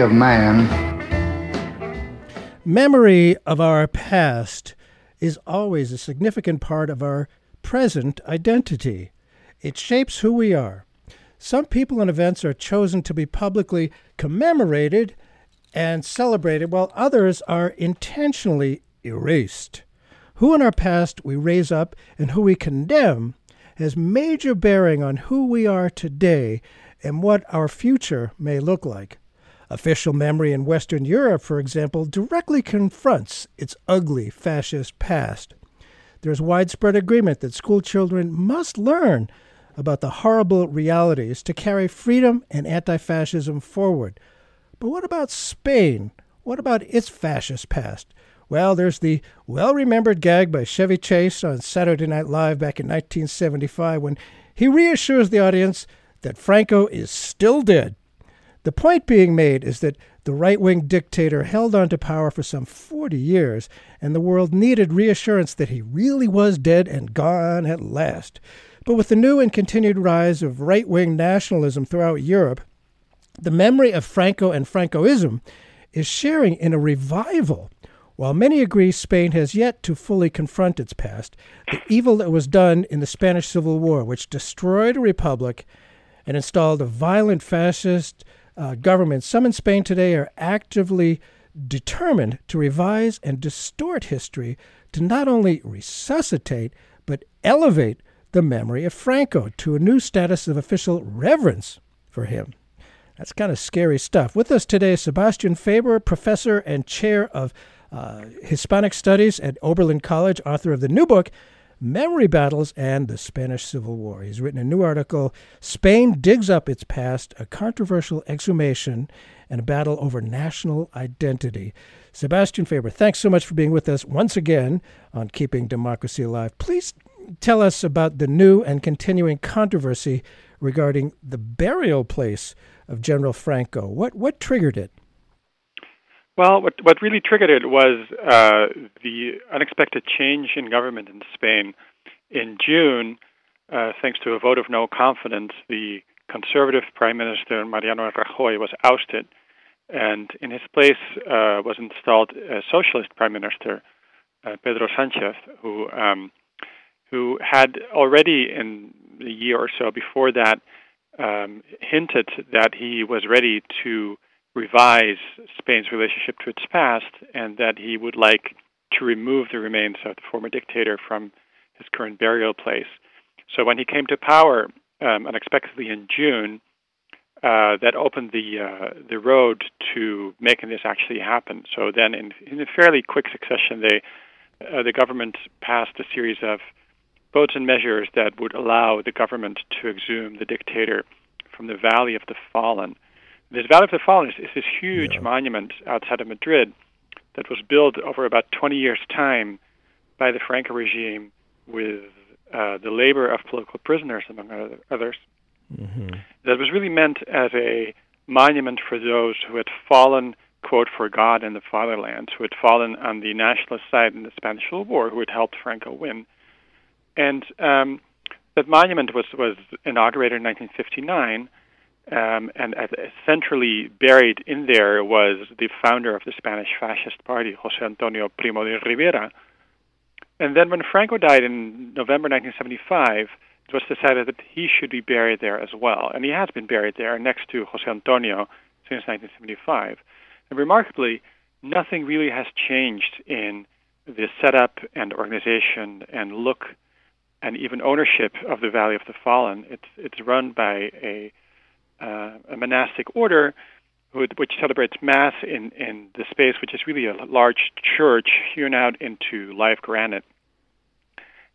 of man. Memory of our past is always a significant part of our present identity. It shapes who we are. Some people and events are chosen to be publicly commemorated and celebrated, while others are intentionally erased. Who in our past we raise up and who we condemn has major bearing on who we are today and what our future may look like. Official memory in Western Europe, for example, directly confronts its ugly fascist past. There's widespread agreement that school children must learn about the horrible realities to carry freedom and anti fascism forward. But what about Spain? What about its fascist past? Well, there's the well remembered gag by Chevy Chase on Saturday Night Live back in 1975 when he reassures the audience that Franco is still dead. The point being made is that the right wing dictator held on to power for some 40 years, and the world needed reassurance that he really was dead and gone at last. But with the new and continued rise of right wing nationalism throughout Europe, the memory of Franco and Francoism is sharing in a revival. While many agree Spain has yet to fully confront its past, the evil that was done in the Spanish Civil War, which destroyed a republic and installed a violent fascist uh, governments, some in Spain today, are actively determined to revise and distort history to not only resuscitate, but elevate the memory of Franco to a new status of official reverence for him. That's kind of scary stuff. With us today, is Sebastiaan Faber, professor and chair of uh, Hispanic Studies at Oberlin College, author of the new book, memory battles, and the Spanish Civil War. He's written a new article, Spain Digs Up Its Past, a controversial exhumation and a battle over national identity. Sebastiaan Faber, thanks so much for being with us once again on Keeping Democracy Alive. Please tell us about the new and continuing controversy regarding the burial place of General Franco. What, what triggered it? Well, what what really triggered it was uh, the unexpected change in government in Spain. In June, uh, thanks to a vote of no confidence, the conservative Prime Minister Mariano Rajoy was ousted, and in his place uh, was installed a socialist Prime Minister, uh, Pedro Sanchez, who um, who had already in the year or so before that um, hinted that he was ready to revise Spain's relationship to its past and that he would like to remove the remains of the former dictator from his current burial place. So when he came to power um, unexpectedly in June, uh, that opened the uh, the road to making this actually happen. So then, in, in a fairly quick succession, they uh, the government passed a series of votes and measures that would allow the government to exhume the dictator from the Valley of the Fallen. This Valley of the Fallen is, is this huge yeah. monument outside of Madrid that was built over about 20 years' time by the Franco regime with uh, the labor of political prisoners, among other, others. Mm-hmm. That was really meant as a monument for those who had fallen, quote, for God and the fatherland, who had fallen on the nationalist side in the Spanish Civil War, who had helped Franco win. And um, that monument was, was inaugurated in 1959 um, and centrally buried in there was the founder of the Spanish Fascist Party, José Antonio Primo de Rivera. And then when Franco died in November 1975, it was decided that he should be buried there as well. And he has been buried there next to José Antonio since 1975. And remarkably, nothing really has changed in the setup and organization and look and even ownership of the Valley of the Fallen. It's, it's run by a uh, a monastic order which celebrates Mass in, in the space, which is really a large church hewn out into live granite.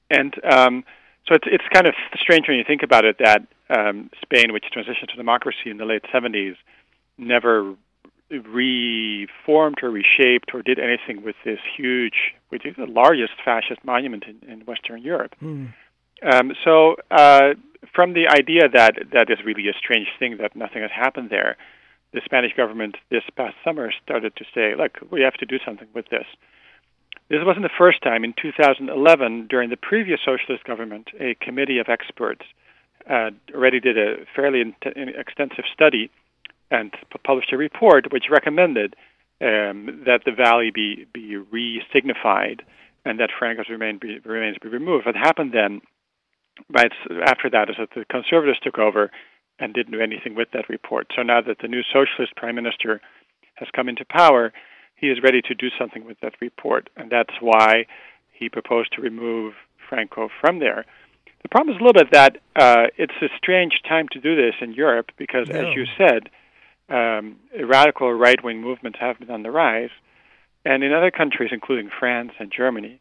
And um, so it's it's kind of strange when you think about it that um, Spain, which transitioned to democracy in the late 70s, never reformed or reshaped or did anything with this huge, which is the largest fascist monument in, in Western Europe. Mm. Um, so, uh, from the idea that that is really a strange thing that nothing has happened there, the Spanish government this past summer started to say, "Look, we have to do something with this." This wasn't the first time. In 2011, during the previous socialist government, a committee of experts uh, already did a fairly in- extensive study and published a report which recommended um, that the valley be be re-signified and that Franco's remain be, remains be removed. What happened then, right after that, is that the conservatives took over and didn't do anything with that report. So now that the new socialist prime minister has come into power, he is ready to do something with that report, and that's why he proposed to remove Franco from there. The problem is a little bit that uh, it's a strange time to do this in Europe because, yeah. as you said, um, radical right wing movements have been on the rise. And in other countries, including France and Germany,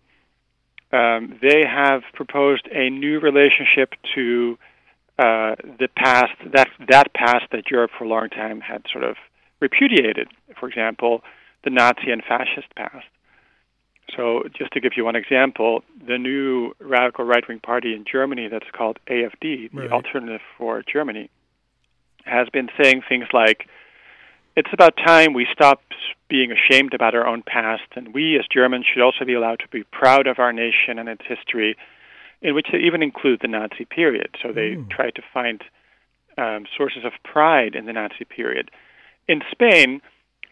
um, they have proposed a new relationship to uh, the past, that, that past that Europe for a long time had sort of repudiated. For example, the Nazi and fascist past. So, just to give you one example, the new radical right wing party in Germany that's called AFD, the. Alternative for Germany, has been saying things like, it's about time we stop being ashamed about our own past, and we as Germans should also be allowed to be proud of our nation and its history, in which they even include the Nazi period. So they mm. try to find um, sources of pride in the Nazi period. In Spain,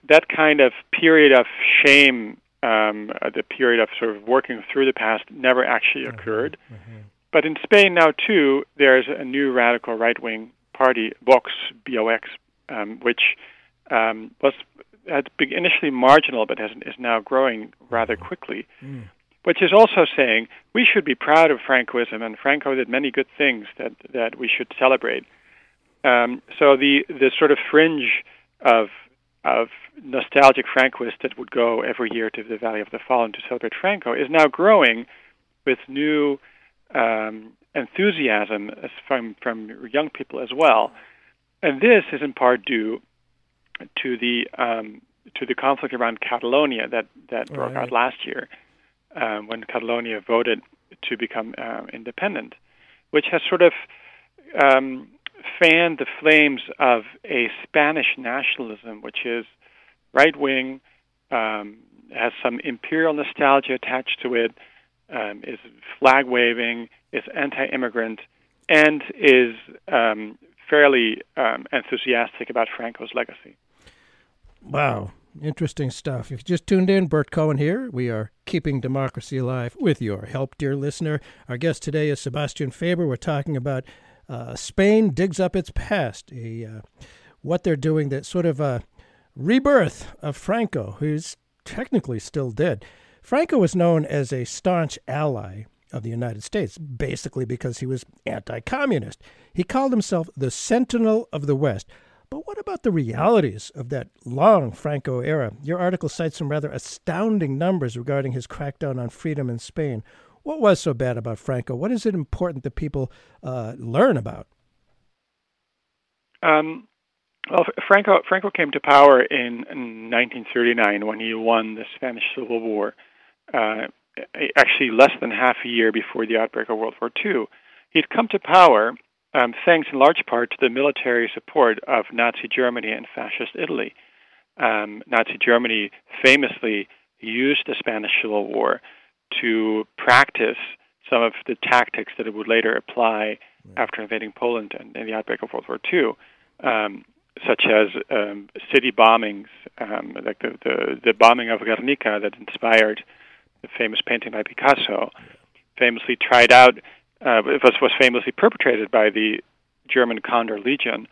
that kind of period of shame, um, uh, the period of sort of working through the past, never actually mm-hmm. occurred. Mm-hmm. But in Spain now too, there's a new radical right-wing party, Vox, B-O-X, um, which um, was initially marginal, but has, is now growing rather mm-hmm. quickly. Mm. Which is also saying we should be proud of Francoism, and Franco did many good things that that we should celebrate. Um, so the the sort of fringe of of nostalgic Francoists that would go every year to the Valley of the Fallen to celebrate Franco is now growing with new um, enthusiasm from from young people as well, and this is in part due to the um, to the conflict around Catalonia that that right. broke out last year um, when Catalonia voted to become uh, independent, which has sort of um, fanned the flames of a Spanish nationalism, which is right wing, um, has some imperial nostalgia attached to it, um, is flag waving, is anti immigrant, and is um, fairly um, enthusiastic about Franco's legacy. Wow. Interesting stuff. If you just tuned in, Bert Cohen here. We are keeping democracy alive with your help, dear listener. Our guest today is Sebastiaan Faber. We're talking about uh, Spain digs up its past, a, uh, what they're doing, that sort of a rebirth of Franco, who's technically still dead. Franco was known as a staunch ally of the United States, basically because he was anti communist. He called himself the Sentinel of the West. But what about the realities of that long Franco era? Your article cites some rather astounding numbers regarding his crackdown on freedom in Spain. What was so bad about Franco? What is it important that people uh, learn about? Um, well, Franco Franco came to power in, in 1939 when he won the Spanish Civil War. Uh, actually, less than half a year before the outbreak of World War II, he'd come to power um, thanks in large part to the military support of Nazi Germany and Fascist Italy. Um, Nazi Germany famously used the Spanish Civil War to practice some of the tactics that it would later apply after invading Poland and, and the outbreak of World War II, um, such as um, city bombings, um, like the, the, the bombing of Guernica that inspired the famous painting by Picasso, famously tried out, uh, was, was famously perpetrated by the German Condor Legion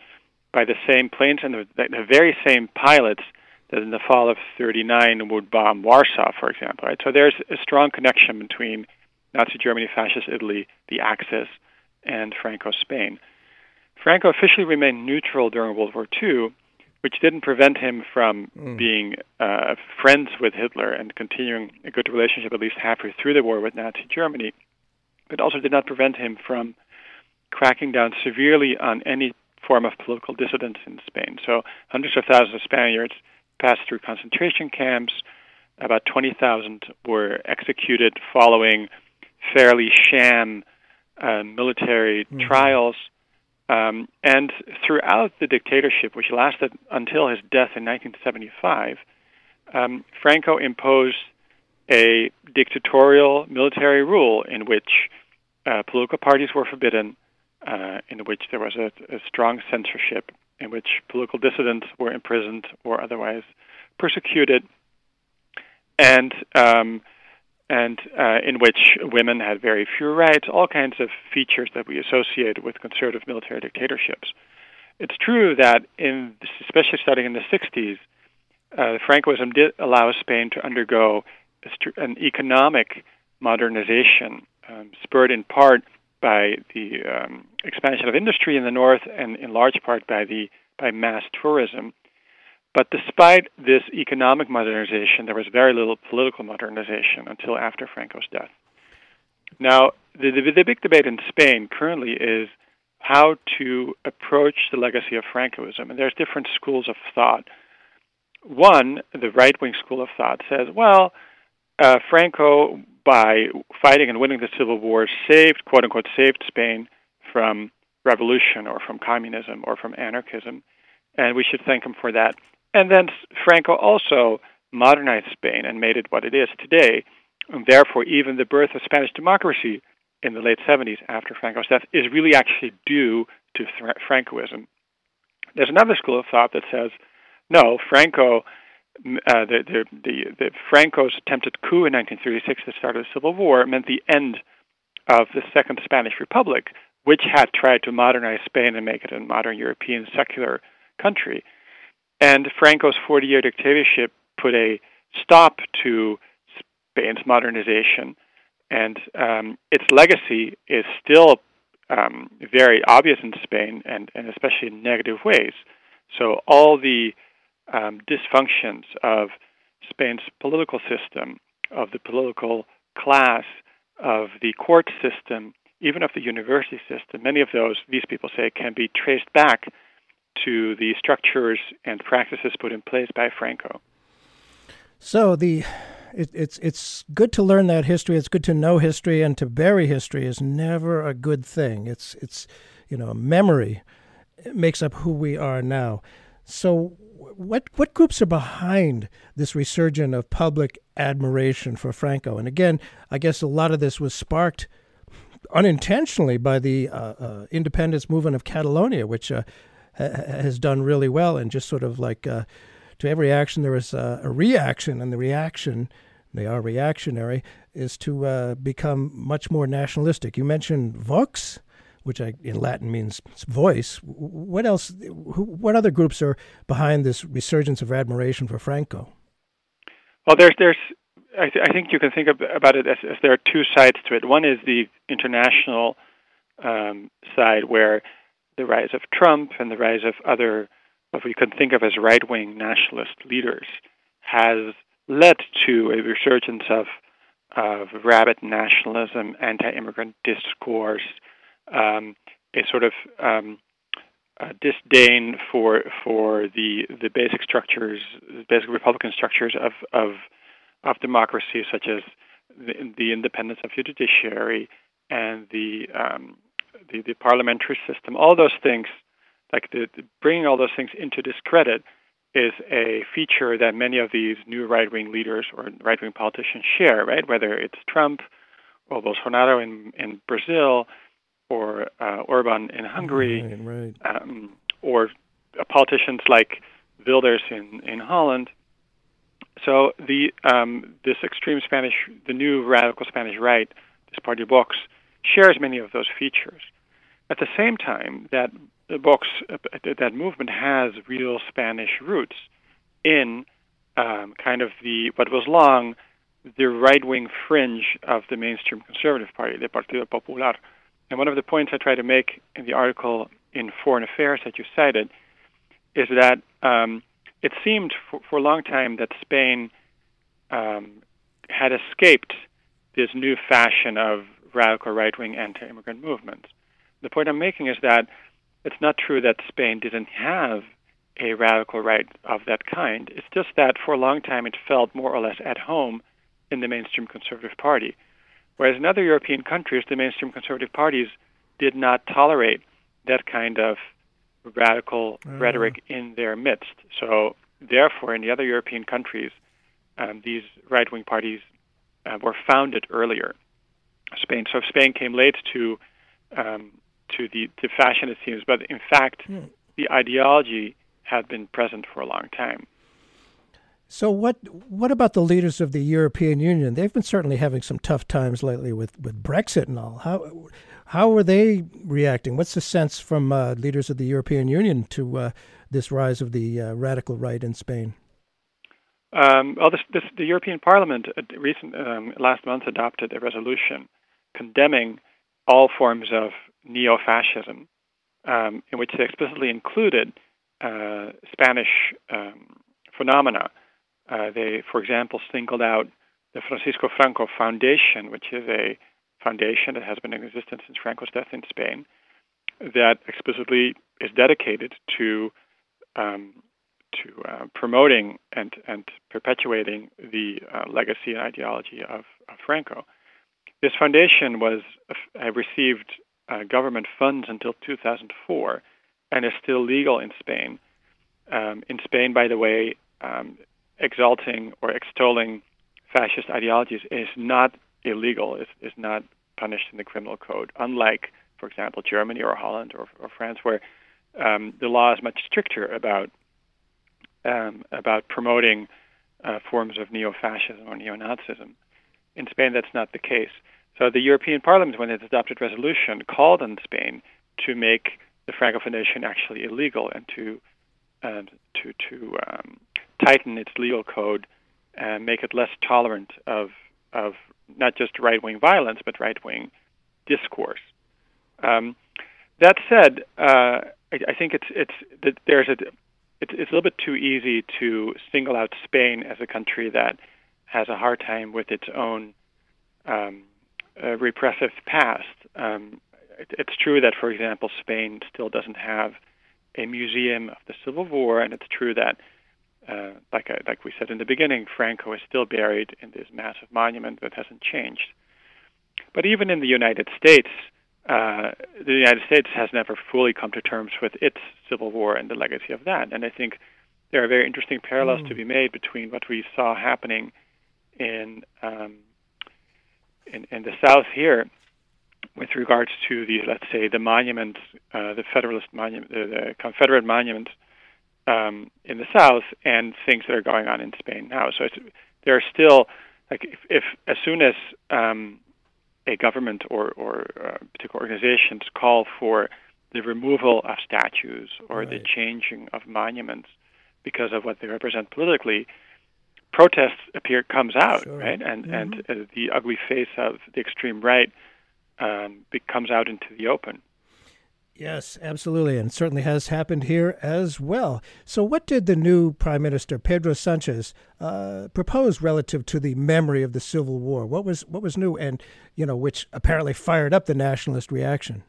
by the same planes and the, the very same pilots that in the fall of 39 would bomb Warsaw, for example. Right? So there's a strong connection between Nazi Germany, Fascist Italy, the Axis, and Franco Spain. Franco officially remained neutral during World War II, which didn't prevent him from Mm. being uh, friends with Hitler and continuing a good relationship at least halfway through the war with Nazi Germany, but also did not prevent him from cracking down severely on any form of political dissidence in Spain. So hundreds of thousands of Spaniards passed through concentration camps. About 20,000 were executed following fairly sham uh, military trials. Um, and throughout the dictatorship, which lasted until his death in 1975, um, Franco imposed a dictatorial military rule in which uh, political parties were forbidden, uh, in which there was a, a strong censorship, in which political dissidents were imprisoned or otherwise persecuted, and um, and uh, in which women had very few rights, all kinds of features that we associate with conservative military dictatorships. It's true that in, especially starting in the 60s, uh, Francoism did allow Spain to undergo an economic modernization, um, spurred in part by the um, expansion of industry in the north, and in large part by the by mass tourism. But despite this economic modernization, there was very little political modernization until after Franco's death. Now, the, the, the big debate in Spain currently is how to approach the legacy of Francoism, and there's different schools of thought. One, the right wing school of thought, says, well, uh, Franco, by fighting and winning the civil war, saved, quote unquote, saved Spain from revolution or from communism or from anarchism, and we should thank him for that. And then Franco also modernized Spain and made it what it is today. And therefore, even the birth of Spanish democracy in the late 70s after Franco's death is really actually due to Francoism. There's another school of thought that says, no, Franco, uh, the, the, the, the Franco's attempted coup in 1936 that started the Civil War meant the end of the Second Spanish Republic, which had tried to modernize Spain and make it a modern European secular country. And Franco's 40 year dictatorship put a stop to Spain's modernization, and um, its legacy is still um, very obvious in Spain, and, and especially in negative ways. So, all the um, dysfunctions of Spain's political system, of the political class, of the court system, even of the university system, many of those, these people say, can be traced back to the structures and practices put in place by Franco. So the it, it's it's good to learn that history. It's good to know history, and to bury history is never a good thing. It's it's you know memory makes up who we are now. So what what groups are behind this resurgence of public admiration for Franco? And again, I guess a lot of this was sparked unintentionally by the uh, uh, independence movement of Catalonia, which uh, ha- has done really well, and just sort of like uh, to every action there is a, reaction, and the reaction, they are reactionary, is to uh, become much more nationalistic. You mentioned Vox, which I, in Latin means voice. What else? Who, what other groups are behind this resurgence of admiration for Franco? Well, there's there's I, th- I think you can think of, about it as, as, there are two sides to it. One is the international um, side, where the rise of Trump and the rise of other, what we can think of as right wing nationalist leaders, has led to a resurgence of, of rabid nationalism, anti immigrant discourse, um, a sort of um, a disdain for for the the basic structures, basic Republican structures of of of democracy, such as the, the independence of your judiciary and the, um, the, the parliamentary system. All those things, like the, the bringing all those things into discredit, is a feature that many of these new right wing leaders or right wing politicians share. Right, whether it's Trump or Bolsonaro in in Brazil or uh, Orban in Hungary, right, right. Um, or politicians like Wilders in in Holland so the um, this extreme Spanish, the new radical Spanish right, this party Vox, shares many of those features. At the same time, that Vox, uh, that movement has real Spanish roots in um, kind of the what was long the right-wing fringe of the mainstream conservative party, the Partido Popular. And one of the points I try to make in the article in Foreign Affairs that you cited is that um, it seemed for, for, a long time that Spain um, had escaped this new fashion of radical right wing anti immigrant movements. The point I'm making is that it's not true that Spain didn't have a radical right of that kind. It's just that for a long time it felt more or less at home in the mainstream conservative party. Whereas in other European countries, the mainstream conservative parties did not tolerate that kind of radical uh. rhetoric in their midst. So, therefore, in the other European countries, um, these right wing parties uh, were founded earlier. Spain. So Spain came late to um, to the to fashion, it seems, but in fact, mm. the ideology had been present for a long time. So what what about the leaders of the European Union? They've been certainly having some tough times lately with, with Brexit and all. How how are they reacting? What's the sense from uh, leaders of the European Union to uh, this rise of the uh, radical right in Spain? Um, well, this, this, the European Parliament recent um, last month adopted a resolution condemning all forms of neo-fascism, um, in which they explicitly included uh, Spanish um, phenomena uh, they, for example, singled out the Francisco Franco Foundation, which is a foundation that has been in existence since Franco's death in Spain, that explicitly is dedicated to um, to uh, promoting and and perpetuating the uh, legacy and ideology of, of, Franco. This foundation was uh, received uh, government funds until 2004 and is still legal in Spain. Um, in Spain, by the way, um, exalting or extolling fascist ideologies is not illegal, is, is not punished in the criminal code, unlike, for example, Germany or Holland or, or France, where um, the law is much stricter about um, about promoting uh, forms of neo-fascism or neo-Nazism. In Spain, that's not the case. So the European Parliament, when it adopted resolution, called on Spain to make the Franco Foundation actually illegal and to uh, to to um, tighten its legal code and make it less tolerant of of not just right wing violence but right wing discourse. Um, that said, uh, I, I, think it's it's there's a it's, it's a little bit too easy to single out Spain as a country that has a hard time with its own um, uh, repressive past. Um, it, it's true that, for example, Spain still doesn't have a museum of the Civil War, and it's true that uh, like I, uh, like we said in the beginning, Franco is still buried in this massive monument that hasn't changed. But even in the United States, uh, the United States has never fully come to terms with its civil war and the legacy of that. And I think there are very interesting parallels mm. to be made between what we saw happening in um, in, in the South here with regards to the let's say the monuments, uh, the Federalist monument, the, the Confederate monuments um, in the South and things that are going on in Spain now. So there are still like if, if as soon as um, a government or or uh, particular organizations call for the removal of statues or right. the changing of monuments because of what they represent politically, protests appear comes out sure. right and mm-hmm. and uh, the ugly face of the extreme right um, comes out into the open. Yes, absolutely, and certainly has happened here as well. So, what did the new Prime Minister Pedro Sanchez uh, propose relative to the memory of the Civil War? What was what was new, and you know, which apparently fired up the nationalist reaction?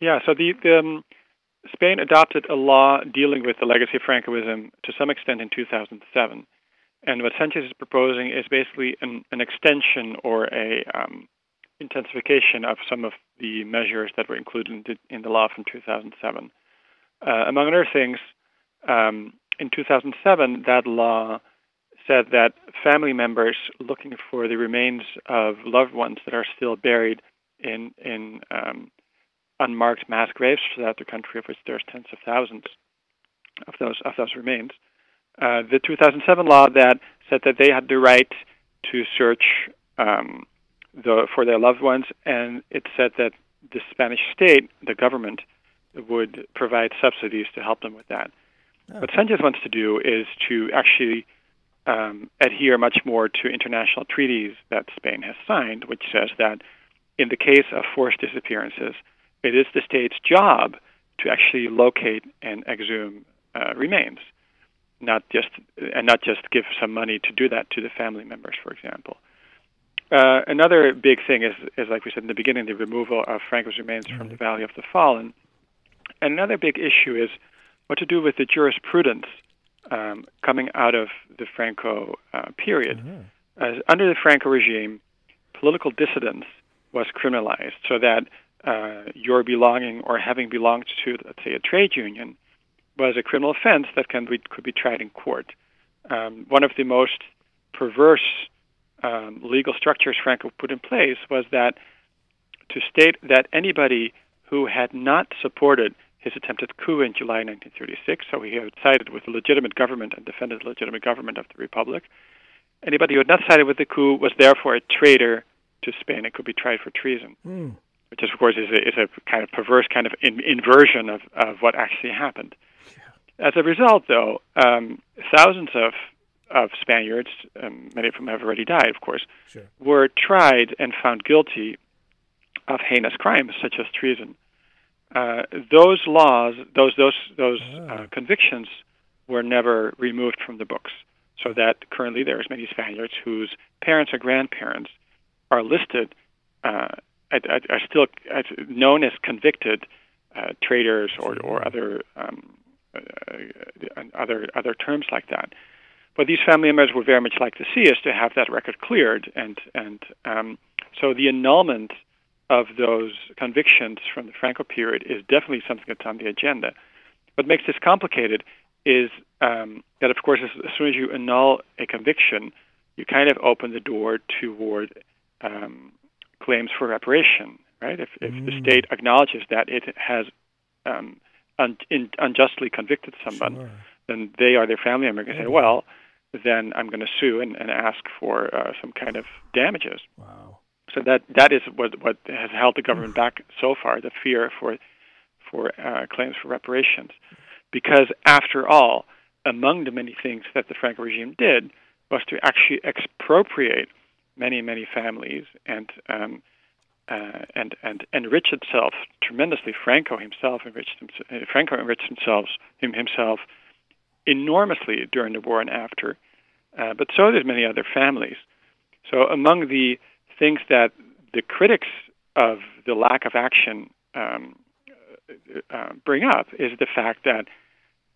Yeah, so the, the um, Spain adopted a law dealing with the legacy of Francoism to some extent in 2007, and what Sanchez is proposing is basically an, an extension or a um, intensification of some of the measures that were included in the law from 2007. Uh, among other things, um, in 2007, that law said that family members looking for the remains of loved ones that are still buried in in um, unmarked mass graves throughout the country, of which there's tens of thousands of those of those remains. Uh, the 2007 law that said that they had the right to search um, the, for their loved ones, and it said that the Spanish state, the government, would provide subsidies to help them with that. Okay. What Sanchez wants to do is to actually um, adhere much more to international treaties that Spain has signed, which says that in the case of forced disappearances, it is the state's job to actually locate and exhume uh, remains, not just and not just give some money to do that to the family members, for example. Uh, another big thing is, is, like we said in the beginning, the removal of Franco's remains from the Valley of the Fallen. And another big issue is what to do with the jurisprudence um, coming out of the Franco uh, period. Mm-hmm. under the Franco regime, political dissidence was criminalized, so that uh, your belonging or having belonged to, let's say, a trade union was a criminal offense that can be, could be tried in court. Um, one of the most perverse um, legal structures Franco put in place was that to state that anybody who had not supported his attempted coup in July 1936, so he had sided with the legitimate government and defended the legitimate government of the republic. Anybody who had not sided with the coup was therefore a traitor to Spain and could be tried for treason, mm. which is, of course is a, is a kind of perverse kind of in, inversion of, of what actually happened. Yeah. As a result, though, um, thousands of of Spaniards, um, many of whom have already died, of course, sure. were tried and found guilty of heinous crimes such as treason. Uh, those laws, those those those uh, ah. convictions, were never removed from the books. So that currently there are many Spaniards whose parents or grandparents are listed, uh, are still known as convicted uh, traitors or, or other um, uh, other other terms like that. But these family members would very much like to see us to have that record cleared, and and um, so the annulment of those convictions from the Franco period is definitely something that's on the agenda. What makes this complicated is um, that, of course, as, as, soon as you annul a conviction, you kind of open the door toward um, claims for reparation, right? If, if mm. the state acknowledges that it has um, un- in, unjustly convicted someone, sure. then they are their family member and say, well, then I'm going to sue and, and ask for uh, some kind of damages. Wow. So that that is what what has held the government back so far, the fear for for uh, claims for reparations, because after all, among the many things that the Franco regime did was to actually expropriate many many families and um, uh, and and enrich itself tremendously. Franco himself enriched himself, Franco enriched himself him, himself enormously during the war and after, uh, but so did many other families. So among the things that the critics of the lack of action um, uh, bring up is the fact that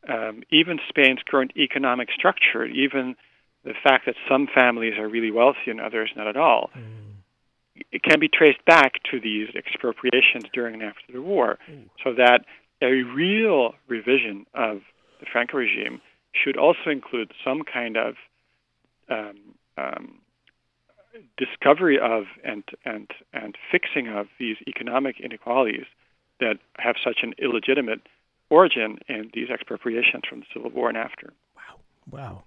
um, even Spain's current economic structure, even the fact that some families are really wealthy and others not at all, mm. it can be traced back to these expropriations during and after the war. Mm. So that a real revision of the Franco regime should also include some kind of um, um, discovery of and and and fixing of these economic inequalities that have such an illegitimate origin in these expropriations from the Civil War and after. Wow! Wow!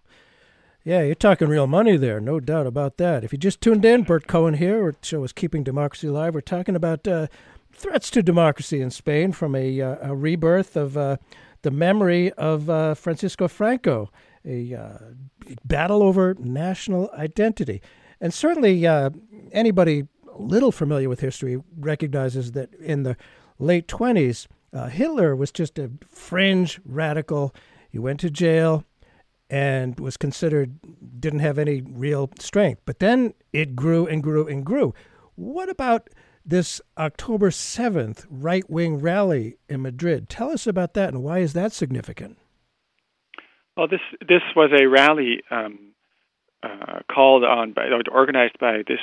Yeah, you're talking real money there, no doubt about that. If you just tuned in, Bert Cohen here. Our show is Keeping Democracy Alive. We're talking about uh, threats to democracy in Spain from a, uh, a rebirth of uh, the memory of uh, Francisco Franco, a uh, battle over national identity. And certainly, uh, anybody little familiar with history recognizes that in the late 20s, uh, Hitler was just a fringe radical. He went to jail and was considered, didn't have any real strength. But then it grew and grew and grew. What about this October 7th right wing rally in Madrid. Tell us about that and why is that significant? Well, this this was a rally um, uh, called on by organized by this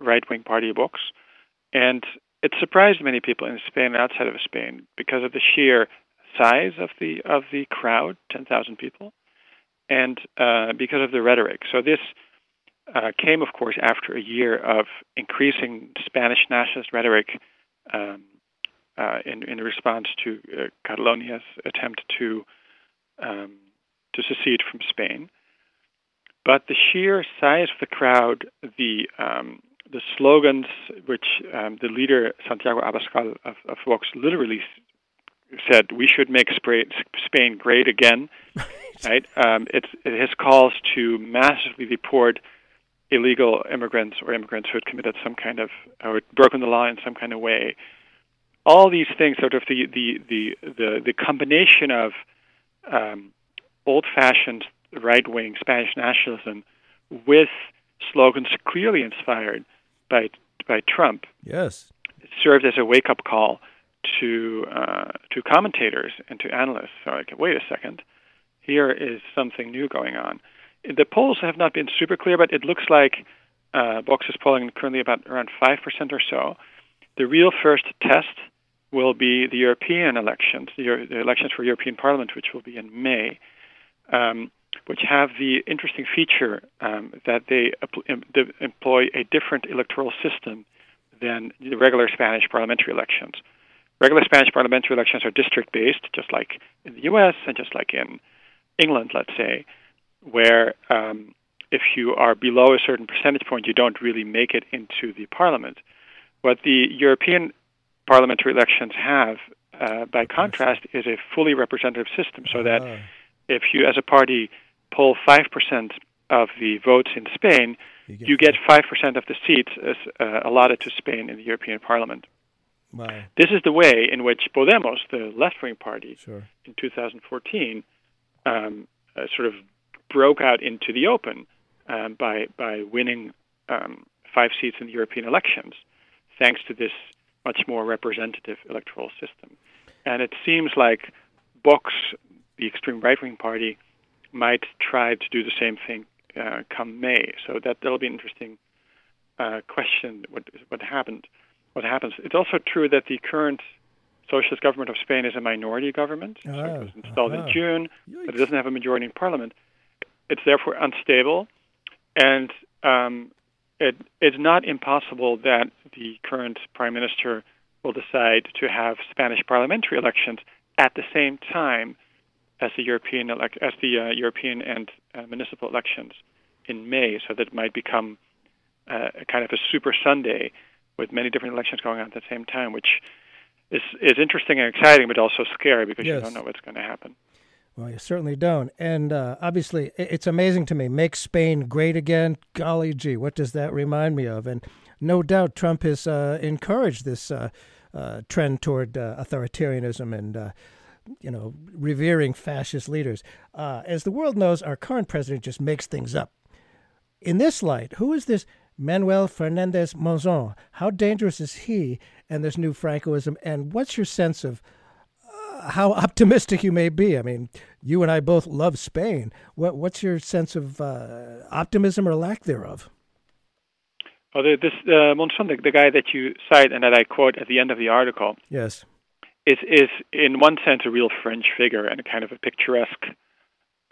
right wing party of Vox, and it surprised many people in Spain and outside of Spain because of the sheer size of the of the crowd, ten thousand people, and uh, because of the rhetoric. So this uh, came, of course, after a year of increasing Spanish nationalist rhetoric um, uh, in, in response to uh, Catalonia's attempt to um, to secede from Spain. But the sheer size of the crowd, the um, the slogans which um, the leader Santiago Abascal of, of Vox literally said, "We should make Spain great again." right? Um, it's it his calls to massively deport illegal immigrants or immigrants who had committed some kind of or broken the law in some kind of way. All these things, sort of the the the the, the combination of um, old-fashioned right-wing Spanish nationalism with slogans clearly inspired by by Trump. Yes, it served as a wake-up call to uh, to commentators and to analysts. So, like, wait a second, here is something new going on. The polls have not been super clear, but it looks like uh, Vox is polling currently about around five percent or so. The real first test will be the European elections, the, the elections for European Parliament, which will be in May. Um, which have the interesting feature um, that they employ a different electoral system than the regular Spanish parliamentary elections. Regular Spanish parliamentary elections are district based, just like in the US and just like in England, let's say, where um, if you are below a certain percentage point, you don't really make it into the parliament. What the European parliamentary elections have, uh, by contrast, is a fully representative system, so that ah. If you, as a party, poll 5% of the votes in Spain, you get, 5% of the seats as, uh, allotted to Spain in the European Parliament. Wow. This is the way in which Podemos, the left wing party, sure. in 2014, um, uh, sort of broke out into the open um, by, by winning um, five seats in the European elections, thanks to this much more representative electoral system. And it seems like Vox, the extreme right wing party, might try to do the same thing uh, come May. So that that'll be an interesting uh, question. What what happened? What happens? It's also true that the current socialist government of Spain is a minority government. so it ah, was installed uh-huh. in June, Yikes. but it doesn't have a majority in parliament. It's therefore unstable, and um, it, it's not impossible that the current prime minister will decide to have Spanish parliamentary elections at the same time as the European elect- as the uh, European and uh, municipal elections in May, so that it might become uh, a kind of a super Sunday with many different elections going on at the same time, which is is interesting and exciting, but also scary because yes. you don't know what's going to happen. Well, you certainly don't. And uh, obviously, it's amazing to me. Make Spain great again. Golly gee, what does that remind me of? And no doubt Trump has uh, encouraged this uh, uh trend toward uh, authoritarianism and uh, you know, revering fascist leaders. Uh, as the world knows, our current president just makes things up. In this light, who is this Manuel Fernandez Monzon? How dangerous is he and this new Francoism? And what's your sense of uh, how optimistic you may be? I mean, you and I both love Spain. What, what's your sense of uh, optimism or lack thereof? Well, this uh, Monzon, the, the guy that you cite and that I quote at the end of the article, yes, is is in one sense a real French figure and a kind of a picturesque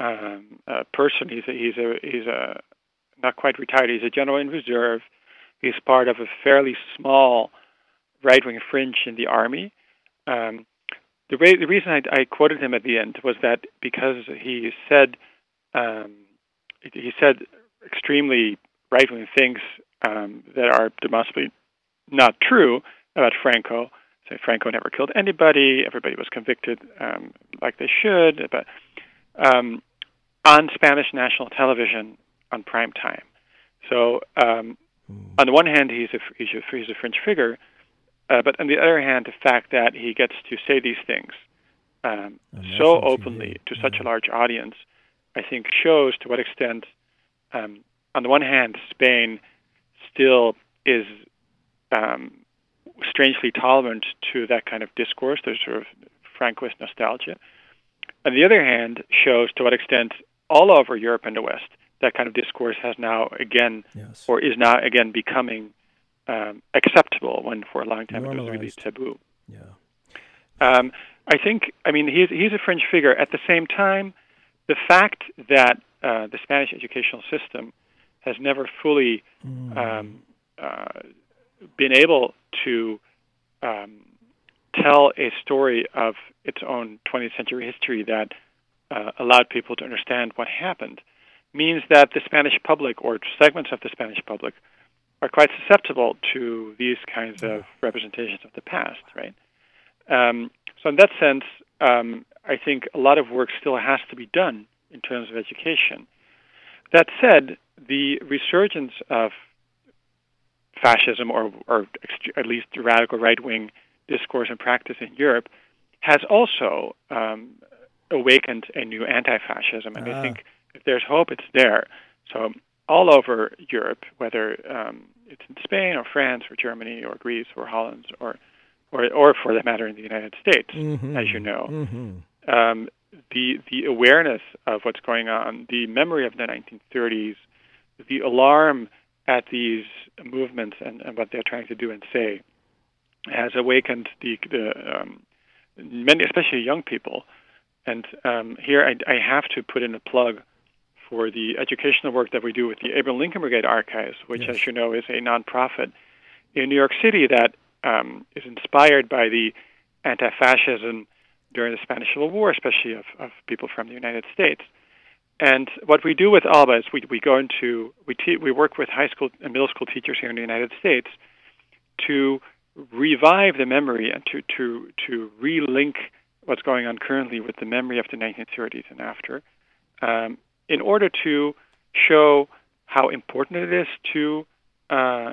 um, uh, person. He's a, he's a he's a not quite retired. He's a general in reserve. He's part of a fairly small right wing fringe in the army. Um, the, the reason I, I quoted him at the end was that because he said um, he said extremely right wing things um, that are demonstrably not true about Franco say Franco never killed anybody. Everybody was convicted um, like they should, but um, on Spanish national television on prime time. So um, mm. on the one hand, he's a he's a, he's a French figure, uh, but on the other hand, the fact that he gets to say these things um, so openly TV. to such a hmm. large audience, I think shows to what extent, um, on the one hand, Spain still is um, strangely tolerant to that kind of discourse. There's sort of Francoist nostalgia. On the other hand, shows to what extent all over Europe and the West that kind of discourse has now again, yes. or is now again becoming um, acceptable when for a long time Normalized. it was really taboo. Yeah. Um, I think, I mean, he's, he's a fringe figure. At the same time, the fact that uh, the Spanish educational system has never fully mm. um, uh, been able to um, tell a story of its own 20th century history that uh, allowed people to understand what happened means that the Spanish public or segments of the Spanish public are quite susceptible to these kinds of representations of the past, right? Um, so, in that sense, um, I think a lot of work still has to be done in terms of education. That said, the resurgence of fascism or, or at least radical right wing discourse and practice in Europe has also um, awakened a new anti-fascism, and Ah. I think if there's hope, it's there. So all over Europe, whether um, it's in Spain or France or Germany or Greece or Holland or or, or for that matter in the United States, Mhm. as you know, Mhm. um, the the awareness of what's going on, the memory of the 1930s, the alarm at these movements and, and what they're trying to do and say, has awakened the the um, many, especially young people. And um, here I, I have to put in a plug for the educational work that we do with the Abraham Lincoln Brigade Archives, which, Yes. as you know, is a nonprofit in New York City that um, is inspired by the anti-fascism during the Spanish Civil War, especially of, of people from the United States. And what we do with ALBA is we, we go into we te- we work with high school and middle school teachers here in the United States to revive the memory and to to to relink what's going on currently with the memory of the 1930s and after, um, in order to show how important it is to uh,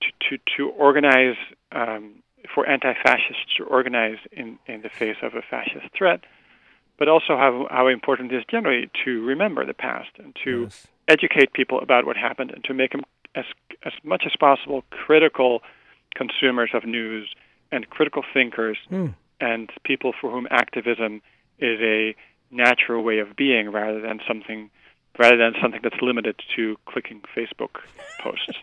to, to to organize um, for anti-fascists to organize in in the face of a fascist threat, but also how how important it is generally to remember the past and to Yes. educate people about what happened and to make them as as much as possible critical consumers of news and critical thinkers Hmm. and people for whom activism is a natural way of being rather than something rather than something that's limited to clicking Facebook posts.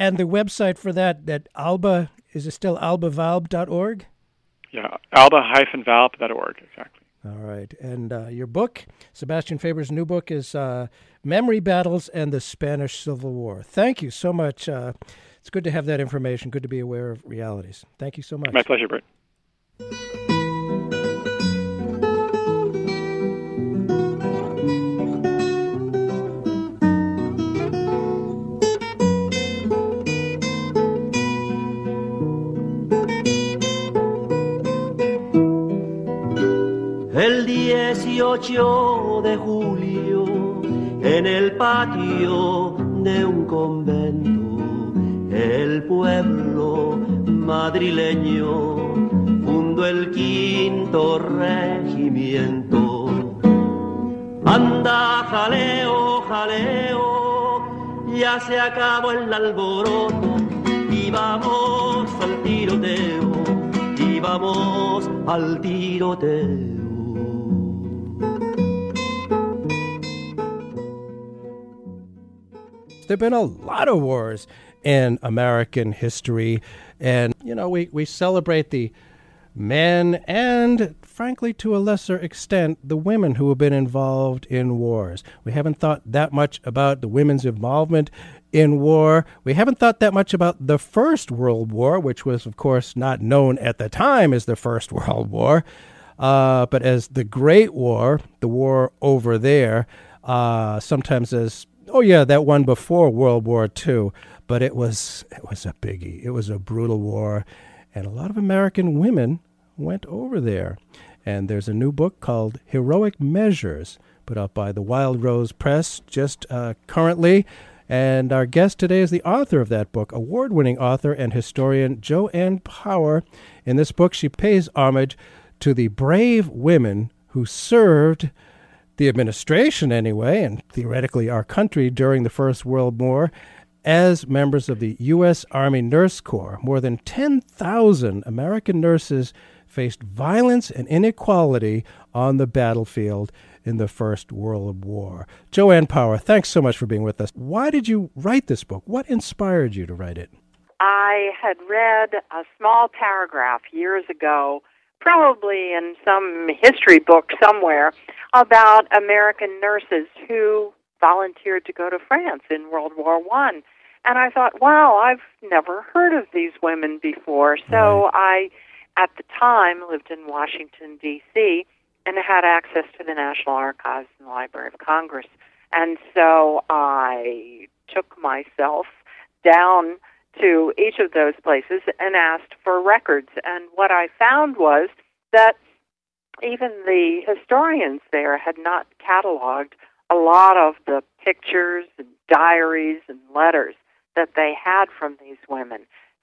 And the website for that, that Alba, is it still albavalb.org? yeah, alba-valb.org exactly. All right. And uh, your book, Sebastiaan Faber's new book, is uh, Memory Battles and the Spanish Civil War. Thank you so much. Uh, it's good to have that information, good to be aware of realities. Thank you so much. My pleasure, Bert. 18 de julio, en el patio de un convento, el pueblo madrileño fundó el quinto regimiento. Anda, jaleo, jaleo, ya se acabó el alboroto y vamos al tiroteo, y vamos al tiroteo. There have been a lot of wars in American history, and you know we, we celebrate the men and, frankly, to a lesser extent, the women who have been involved in wars. We haven't thought that much about the women's involvement in war. We haven't thought that much about the First World War, which was, of course, not known at the time as the First World War, uh, but as the Great War, the war over there, uh, sometimes as oh yeah, that one before World War II. But it was it was a biggie. It was a brutal war, and a lot of American women went over there. And there's a new book called Heroic Measures, put out by the Wild Rose Press just uh, currently. And our guest today is the author of that book, award winning author and historian Joanne Power. In this book, she pays homage to the brave women who served the administration, anyway, and theoretically our country during the First World War as members of the U.S. Army Nurse Corps. More than 10,000 American nurses faced violence and inequality on the battlefield in the First World War. Joanne Power, thanks so much for being with us. Why did you write this book? What inspired you to write it? I had read a small paragraph years ago, probably in some history book somewhere, about American nurses who volunteered to go to France in World War One. And I thought, wow, I've never heard of these women before. So I, at the time, lived in Washington, D.C., and had access to the National Archives and the Library of Congress. And so I took myself down to each of those places and asked for records. And what I found was that even the historians there had not cataloged a lot of the pictures and diaries and letters that they had from these women.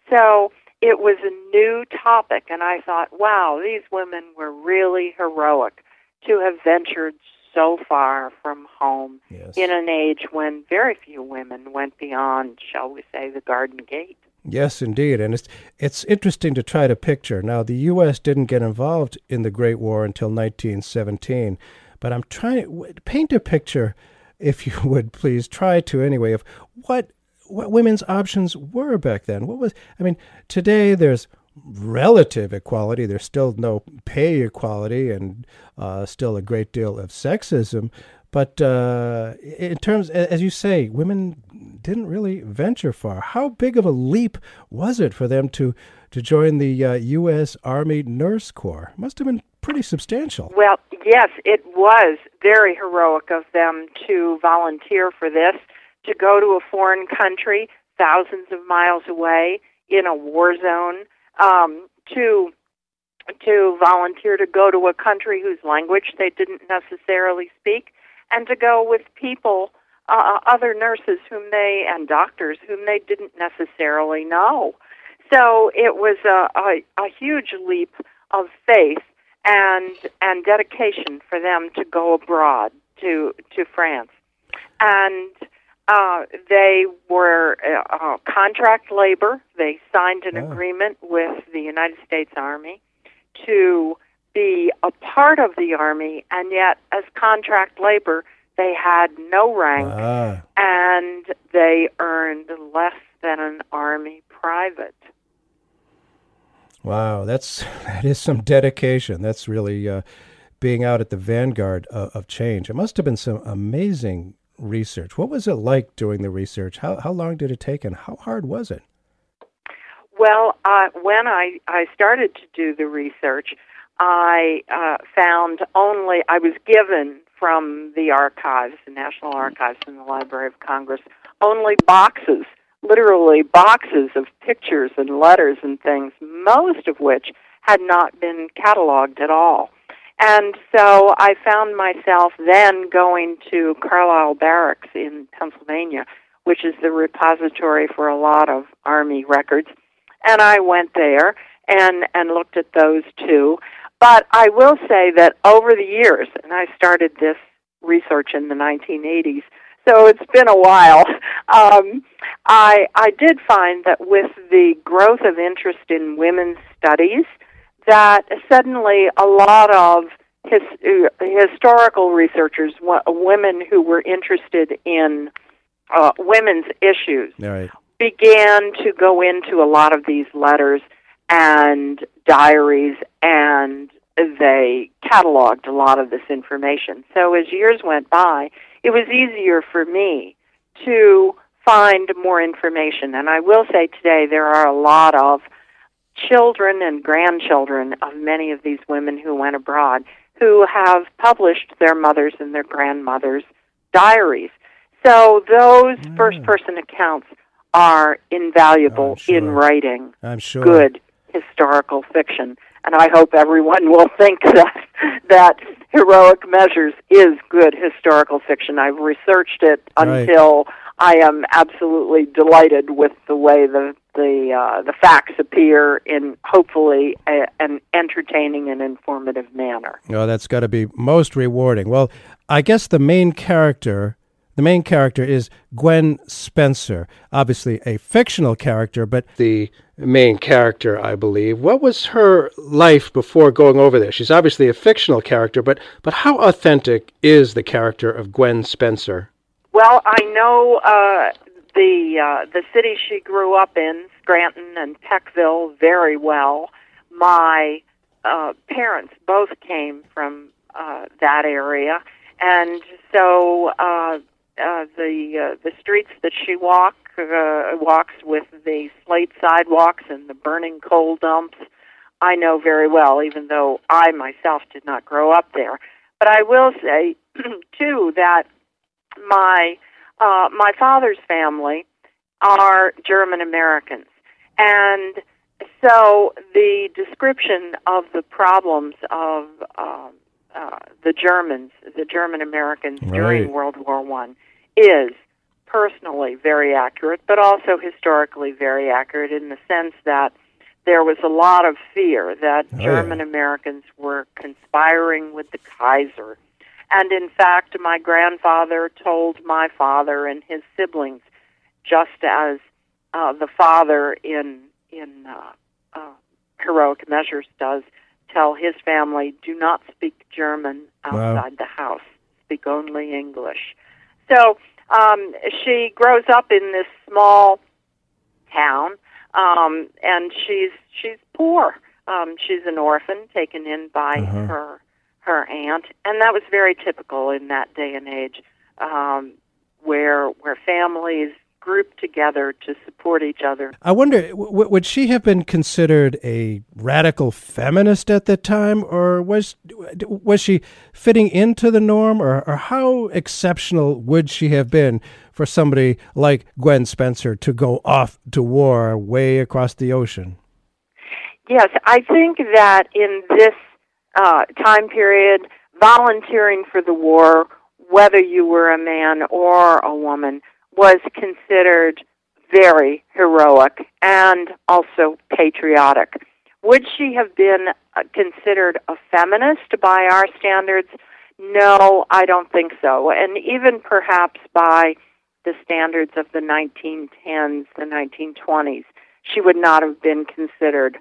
So it was a new topic, and I thought, wow, these women were really heroic to have ventured so far from home Yes. in an age when very few women went beyond, shall we say, the garden gate. Yes, indeed, and it's it's interesting to try to picture. Now, the U.S. didn't get involved in the Great War until 1917, but I'm trying to paint a picture, if you would please try to anyway, of what what women's options were back then. What was I mean? Today there's relative equality. There's still no pay equality, and uh, still a great deal of sexism. But uh, in terms, as you say, women didn't really venture far. How big of a leap was it for them to to join the uh, U.S. Army Nurse Corps? Must have been pretty substantial. Well, yes, it was very heroic of them to volunteer for this, to go to a foreign country thousands of miles away in a war zone, um, to to volunteer to go to a country whose language they didn't necessarily speak, and to go with people, uh, other nurses whom they and doctors whom they didn't necessarily know. So it was a, a, a huge leap of faith and and dedication for them to go abroad to to France, and uh, they were uh, uh, contract labor. They signed an Oh. agreement with the United States Army to be a part of the army, and yet as contract labor, they had no rank Ah, and they earned less than an army private. wow, that's that is some dedication. That's really uh, being out at the vanguard of, of change. It must have been some amazing research. What was it like doing the research? How how long did it take, and how hard was it? Well, uh, when I, I started to do the research, I uh, found only, I was given from the archives, the National Archives and the Library of Congress, only boxes, literally boxes of pictures and letters and things, most of which had not been cataloged at all. And so I found myself then going to Carlisle Barracks in Pennsylvania, which is the repository for a lot of Army records. And I went there and, and looked at those too. But I will say that over the years, and I started this research in the 1980s, so it's been a while. Um, I I did find that with the growth of interest in women's studies, that suddenly a lot of his, uh, historical researchers, wo- women who were interested in uh, women's issues, right. began to go into a lot of these letters and diaries and they cataloged a lot of this information. So as years went by, it was easier for me to find more information. And I will say today there are a lot of children and grandchildren of many of these women who went abroad who have published their mothers and their grandmothers' diaries. So those mm. first person accounts are invaluable sure. in writing I'm sure. good historical fiction. And I hope everyone will think that that heroic measures is good historical fiction. I've researched it Right. until I am absolutely delighted with the way the the uh, the facts appear in hopefully a, an entertaining and informative manner. Oh, that's got to be most rewarding. Well, I guess the main character, the main character is Gwen Spencer. Obviously a fictional character, but the main character, I believe. What was her life before going over there? She's obviously a fictional character, but but how authentic is the character of Gwen Spencer? Well, I know uh, the uh, the city she grew up in, Scranton and Peckville, very well. My uh, parents both came from uh, that area, and so uh, uh, the uh, the streets that she walk uh, walks with the slate sidewalks and the burning coal dumps. I know very well, even though I myself did not grow up there. But I will say too that my uh, my father's family are German Americans, and so the description of the problems of um uh, the Germans, the German Americans during World War One, is personally very accurate, but also historically very accurate in the sense that there was a lot of fear that Oh, yeah. German Americans were conspiring with the Kaiser. And in fact, my grandfather told my father and his siblings, just as uh, the father in in uh, uh, heroic measures does, tell his family, do not speak German Wow. outside the house. Speak only English. So um, she grows up in this small town, um, and she's she's poor. Um, she's an orphan taken in by Uh-huh. her her aunt, and that was very typical in that day and age, um, where where families grouped together to support each other. I wonder, w- would she have been considered a radical feminist at that time, or was was she fitting into the norm, or, or how exceptional would she have been for somebody like Gwen Spencer to go off to war way across the ocean? Yes, I think that in this uh, time period, volunteering for the war, whether you were a man or a woman, was considered very heroic and also patriotic. Would she have been uh, considered a feminist by our standards? No, I don't think so. And even perhaps by the standards of the 1910s, the 1920s, she would not have been considered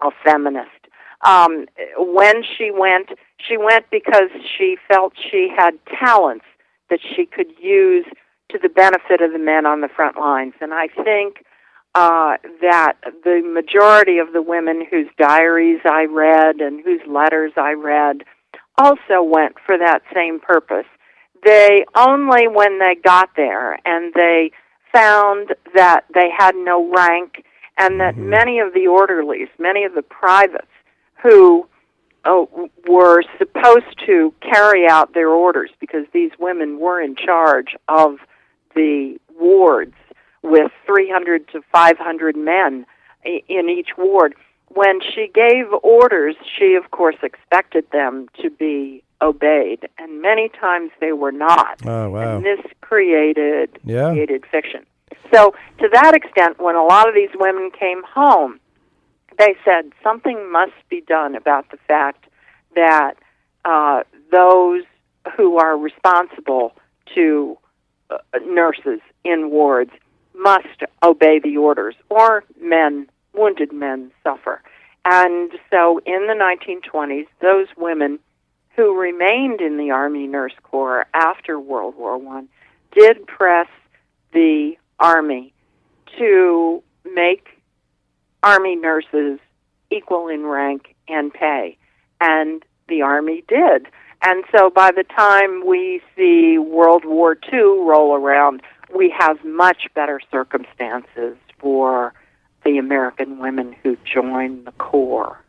a feminist. Um, when she went, she went because she felt she had talents that she could use to the benefit of the men on the front lines. And I think uh, that the majority of the women whose diaries I read and whose letters I read also went for that same purpose. They only when they got there and they found that they had no rank and that many of the orderlies, many of the privates who uh, were supposed to carry out their orders because these women were in charge of the wards with 300 to 500 men in each ward. When she gave orders, she of course expected them to be obeyed, and many times they were not. Oh wow! And this created Yeah. created fiction. So, to that extent, when a lot of these women came home, they said something must be done about the fact that uh, those who are responsible to uh, nurses in wards must obey the orders, or men, wounded men, suffer. And so, in the 1920s, those women who remained in the Army Nurse Corps after World War One did press the Army to make Army nurses equal in rank and pay. And the Army did. And so by the time we see World War II roll around, we have much better circumstances for the American women who joined the Corps.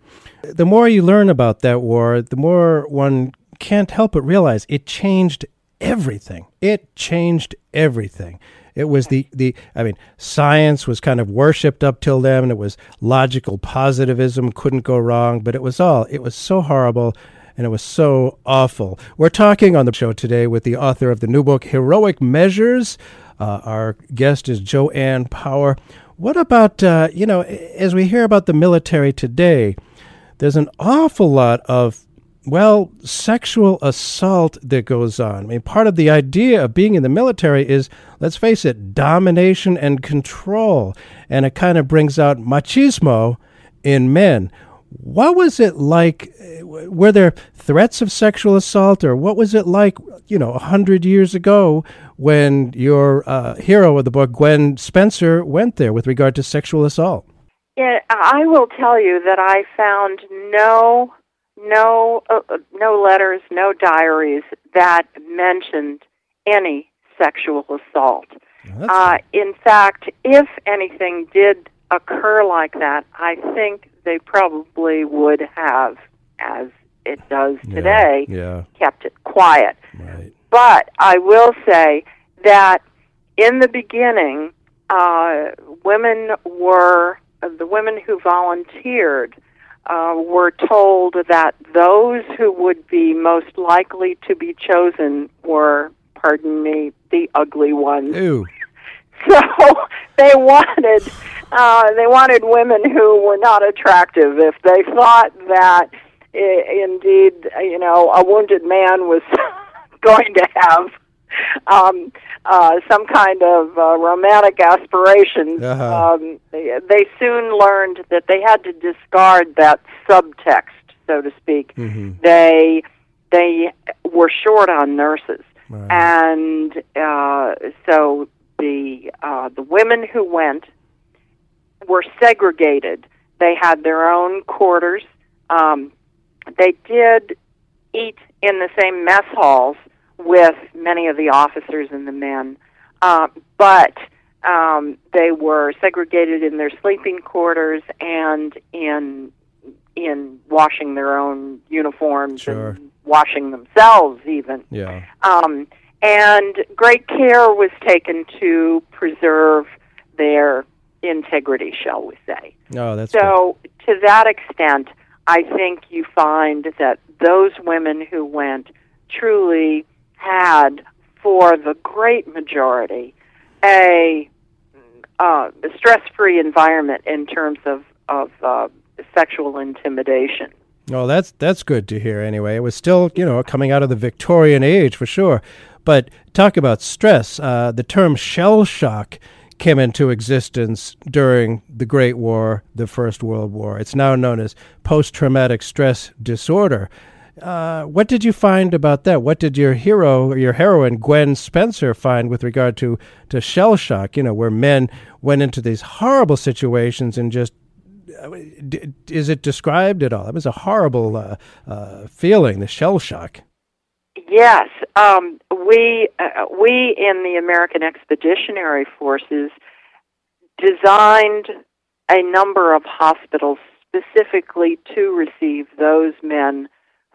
The more you learn about that war, the more one can't help but realize it changed everything. It changed everything. It was the, the I mean, science was kind of worshipped up till then. It was logical positivism, couldn't go wrong, but it was all, it was so horrible and it was so awful. We're talking on the show today with the author of the new book, Heroic Measures. Uh, our guest is Joanne Power. What about, uh, you know, as we hear about the military today, there's an awful lot of well, sexual assault that goes on. I mean, part of the idea of being in the military is, let's face it, domination and control. And it kind of brings out machismo in men. What was it like? Were there threats of sexual assault, or what was it like, you know, a hundred years ago when your uh, hero of the book, Gwen Spencer, went there with regard to sexual assault? Yeah, I will tell you that I found no no uh, uh, no letters, no diaries that mentioned any sexual assault. Uh, in fact, if anything did occur like that, I think they probably would have, as it does today, Yeah. kept it quiet. Right. But I will say that in the beginning, uh, women were the women who volunteered uh, were told that those who would be most likely to be chosen were, pardon me, the ugly ones. Ew. so they wanted uh, they wanted women who were not attractive. If they thought that I- indeed, you know, a wounded man was going to have um, uh, some kind of uh, romantic aspirations, Uh-huh. um, they, they soon learned that they had to discard that subtext, so to speak. Mm-hmm. They they were short on nurses, and uh, so the uh, the women who went were segregated. They had their own quarters. Um, they did eat in the same mess halls with many of the officers and the men, uh, but um, they were segregated in their sleeping quarters and in in washing their own uniforms Sure. and washing themselves even. Yeah. Um, and great care was taken to preserve their integrity, shall we say. Oh, that's good. So, to that extent, I think you find that those women who went truly had, for the great majority, a, uh, stress-free environment in terms of of uh, sexual intimidation. Oh, that's that's good to hear. Anyway, it was still you know coming out of the Victorian age for sure. But talk about stress. Uh, the term shell shock came into existence during the Great War, the First World War. It's now known as post traumatic stress disorder. Uh, what did you find about that? What did your hero your heroine, Gwen Spencer, find with regard to, to shell shock? You know, where men went into these horrible situations and just is it described at all? It was a horrible uh, uh, feeling, the shell shock. Yes, um, we uh, we in the American Expeditionary Forces designed a number of hospitals specifically to receive those men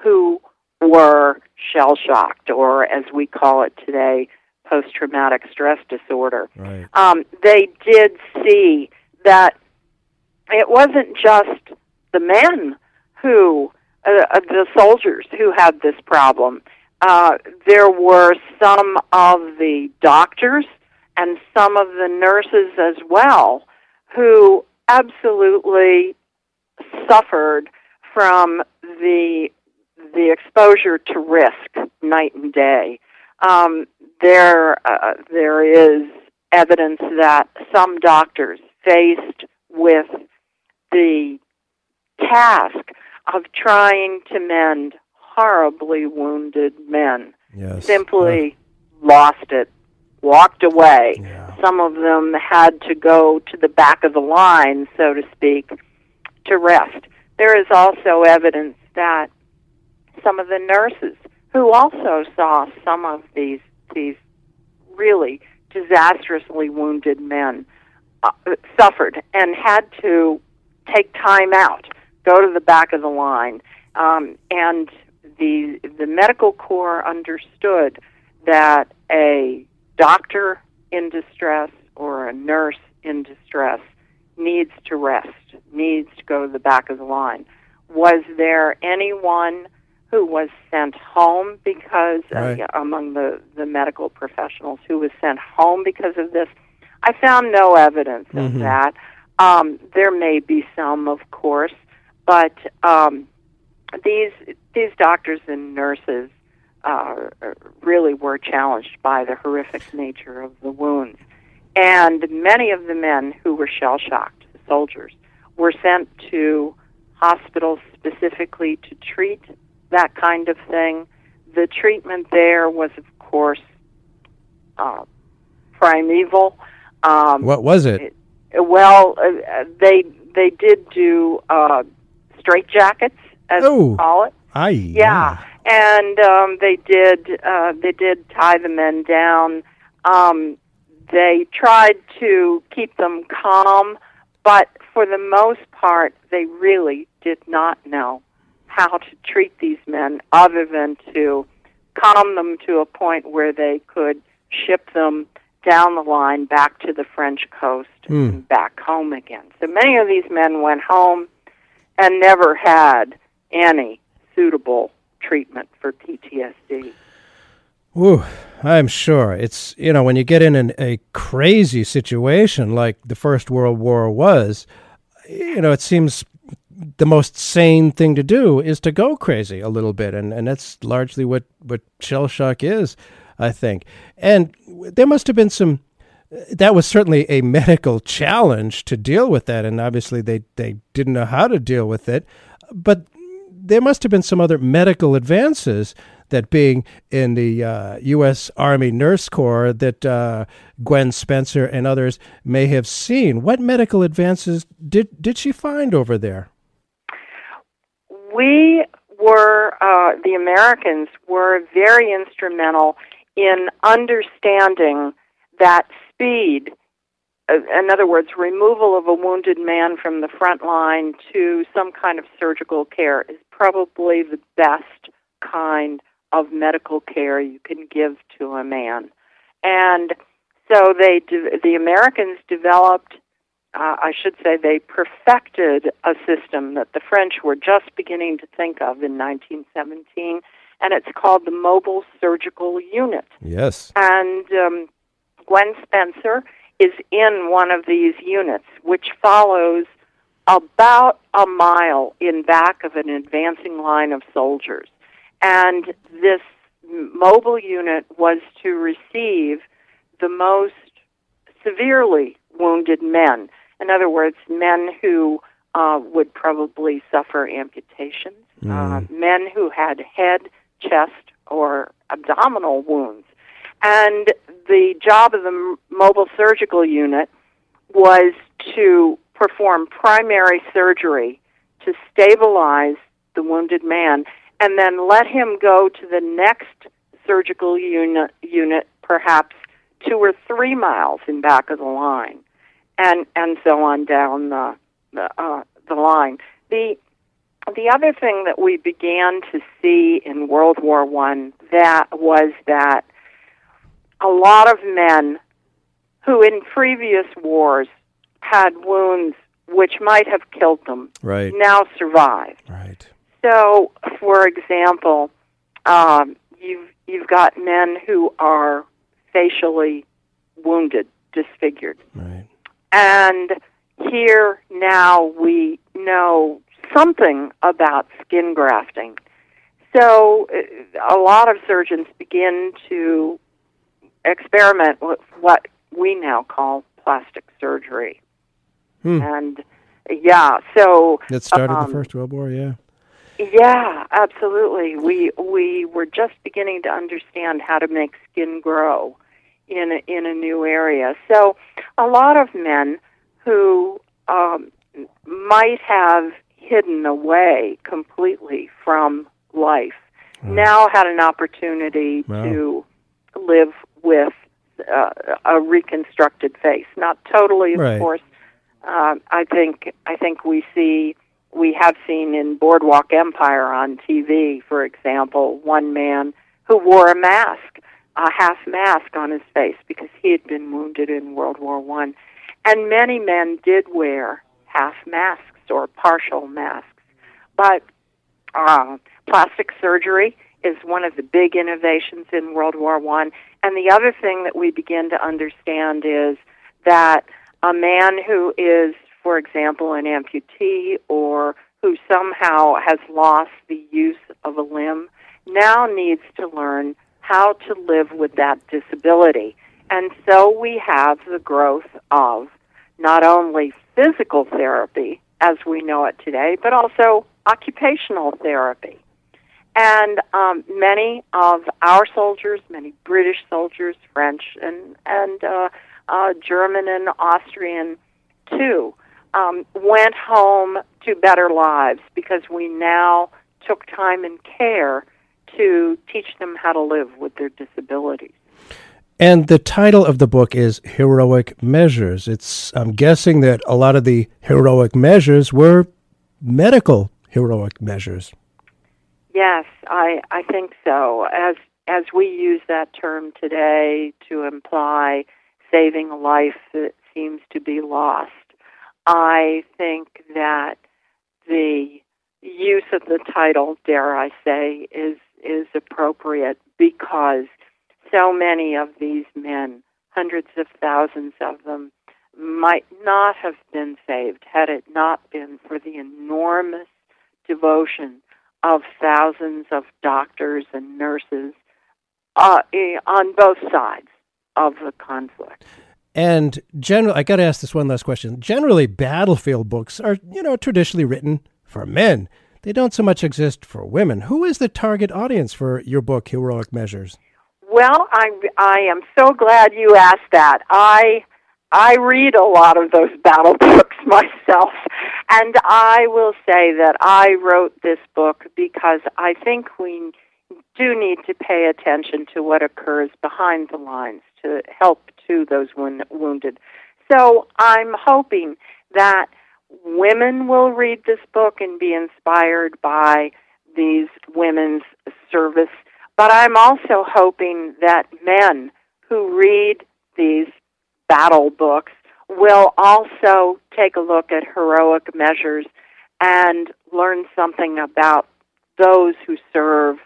who were shell shocked, or as we call it today, post traumatic stress disorder. Right. Um, they did see that it wasn't just the men who, uh, uh, the soldiers who had this problem. Uh, there were some of the doctors and some of the nurses as well who absolutely suffered from the the exposure to risk night and day. Um, there uh, there is evidence that some doctors faced with the task of trying to mend horribly wounded men Yes. simply lost it, walked away. Some of them had to go to the back of the line, so to speak, to rest. There is also evidence that some of the nurses who also saw some of these these really disastrously wounded men uh, suffered and had to take time out, go to the back of the line, um, and the the medical corps understood that a doctor in distress or a nurse in distress needs to rest, needs to go to the back of the line. Was there anyone who was sent home because Right. uh, among the the medical professionals who was sent home because of this? I found no evidence of Mhm. that. Um, there may be some, of course, but um, these these doctors and nurses uh, really were challenged by the horrific nature of the wounds, and many of the men who were shell shocked, soldiers, were sent to hospitals specifically to treat that kind of thing. The treatment there was, of course, uh, primeval. Um, What was it? well, uh, they they did do uh, straitjackets, as Oh. we call it. Aye. Yeah, and um, they did uh, they did tie the men down. Um, they tried to keep them calm, but for the most part, they really did not know how to treat these men other than to calm them to a point where they could ship them down the line back to the French coast Hmm. and back home again. So many of these men went home and never had any suitable treatment for PTSD. Ooh, I'm sure. It's, you know, when you get in an, a crazy situation like the First World War was, you know, it seems the most sane thing to do is to go crazy a little bit. And, and that's largely what, what shell shock is, I think. And there must have been some, that was certainly a medical challenge to deal with that. And obviously they, they didn't know how to deal with it. But there must have been some other medical advances that being in the uh, U.S. Army Nurse Corps that uh, Gwen Spencer and others may have seen. What medical advances did did she find over there? We were uh, the Americans were very instrumental in understanding that speed. Uh, in other words, removal of a wounded man from the front line to some kind of surgical care is probably the best kind of medical care you can give to a man. And so they de- the Americans developed uh, I should say they perfected a system that the French were just beginning to think of in 1917 and it's called the mobile surgical unit. Yes. And um, Gwen Spencer is in one of these units which follows about a mile in back of an advancing line of soldiers. And this mobile unit was to receive the most severely wounded men. In other words, men who uh, would probably suffer amputations, mm. uh, men who had head, chest, or abdominal wounds. And the job of the mobile surgical unit was to perform primary surgery to stabilize the wounded man and then let him go to the next surgical unit, unit perhaps two or three miles in back of the line, and and so on down the the, uh, the line. The the other thing that we began to see in World War One that was that a lot of men who in previous wars had wounds which might have killed them right. now survived. Right. So, for example, um, you've you've got men who are facially wounded, disfigured, right. And here now we know something about skin grafting. So, uh, a lot of surgeons begin to experiment with what we now call plastic surgery. Hmm. And yeah, so that started um, the First World War. Yeah. Yeah, absolutely. We we were just beginning to understand how to make skin grow in a, in a new area. So, a lot of men who um, might have hidden away completely from life Hmm. now had an opportunity Wow. to live with uh, a reconstructed face. Not totally, of Right. course. Um, I think I think we see we have seen in Boardwalk Empire on TV, for example, one man who wore a mask, a half mask on his face because he had been wounded in World War One, and many men did wear half masks or partial masks, but uh, plastic surgery is one of the big innovations in World War One. And the other thing that we begin to understand is that a man who is, for example, an amputee or who somehow has lost the use of a limb now needs to learn how to live with that disability. And so we have the growth of not only physical therapy as we know it today, but also occupational therapy. And um, many of our soldiers, many British soldiers, French and and uh, uh, German and Austrian too, um, went home to better lives because we now took time and care to teach them how to live with their disabilities. And the title of the book is Heroic Measures. It's I'm guessing that a lot of the heroic measures were medical heroic measures. Yes, I I think so. As as we use that term today to imply saving a life that seems to be lost, I think that the use of the title, dare I say, is is appropriate because so many of these men, hundreds of thousands of them, might not have been saved had it not been for the enormous devotion of thousands of doctors and nurses uh, eh, on both sides of the conflict. And generally, I got to ask this one last question. Generally, battlefield books are, you know, traditionally written for men. They don't so much exist for women. Who is the target audience for your book, Heroic Measures? Well, I I am so glad you asked that. I I read a lot of those battle books myself, and I will say that I wrote this book because I think we do need to pay attention to what occurs behind the lines to help to those wounded. So I'm hoping that women will read this book and be inspired by these women's service. But I'm also hoping that men who read these battle books will also take a look at heroic measures and learn something about those who serve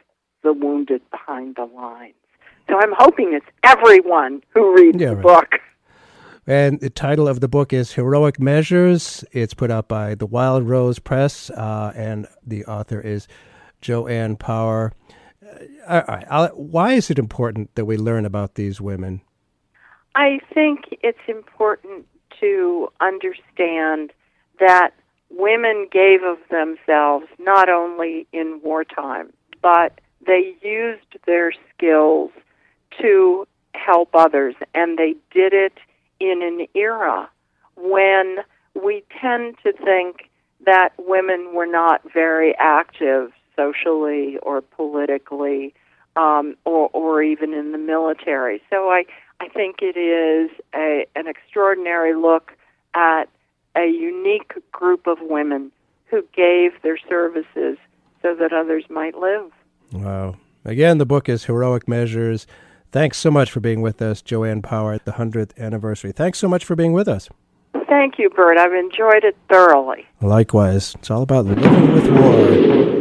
the wounded behind the lines. So I'm hoping it's everyone who reads yeah, the right. book. And the title of the book is Heroic Measures. It's put out by the Wild Rose Press, uh, and the author is Joanne Power. Uh, why is it important that we learn about these women? I think it's important to understand that women gave of themselves not only in wartime, but they used their skills to help others, and they did it in an era when we tend to think that women were not very active socially or politically um, or, or even in the military. So I, I think it is a, an extraordinary look at a unique group of women who gave their services so that others might live. Wow. Again, the book is Heroic Measures. Thanks so much for being with us, Joanne Power, at the 100th anniversary. Thanks so much for being with us. Thank you, Bert. I've enjoyed it thoroughly. Likewise. It's all about living with war.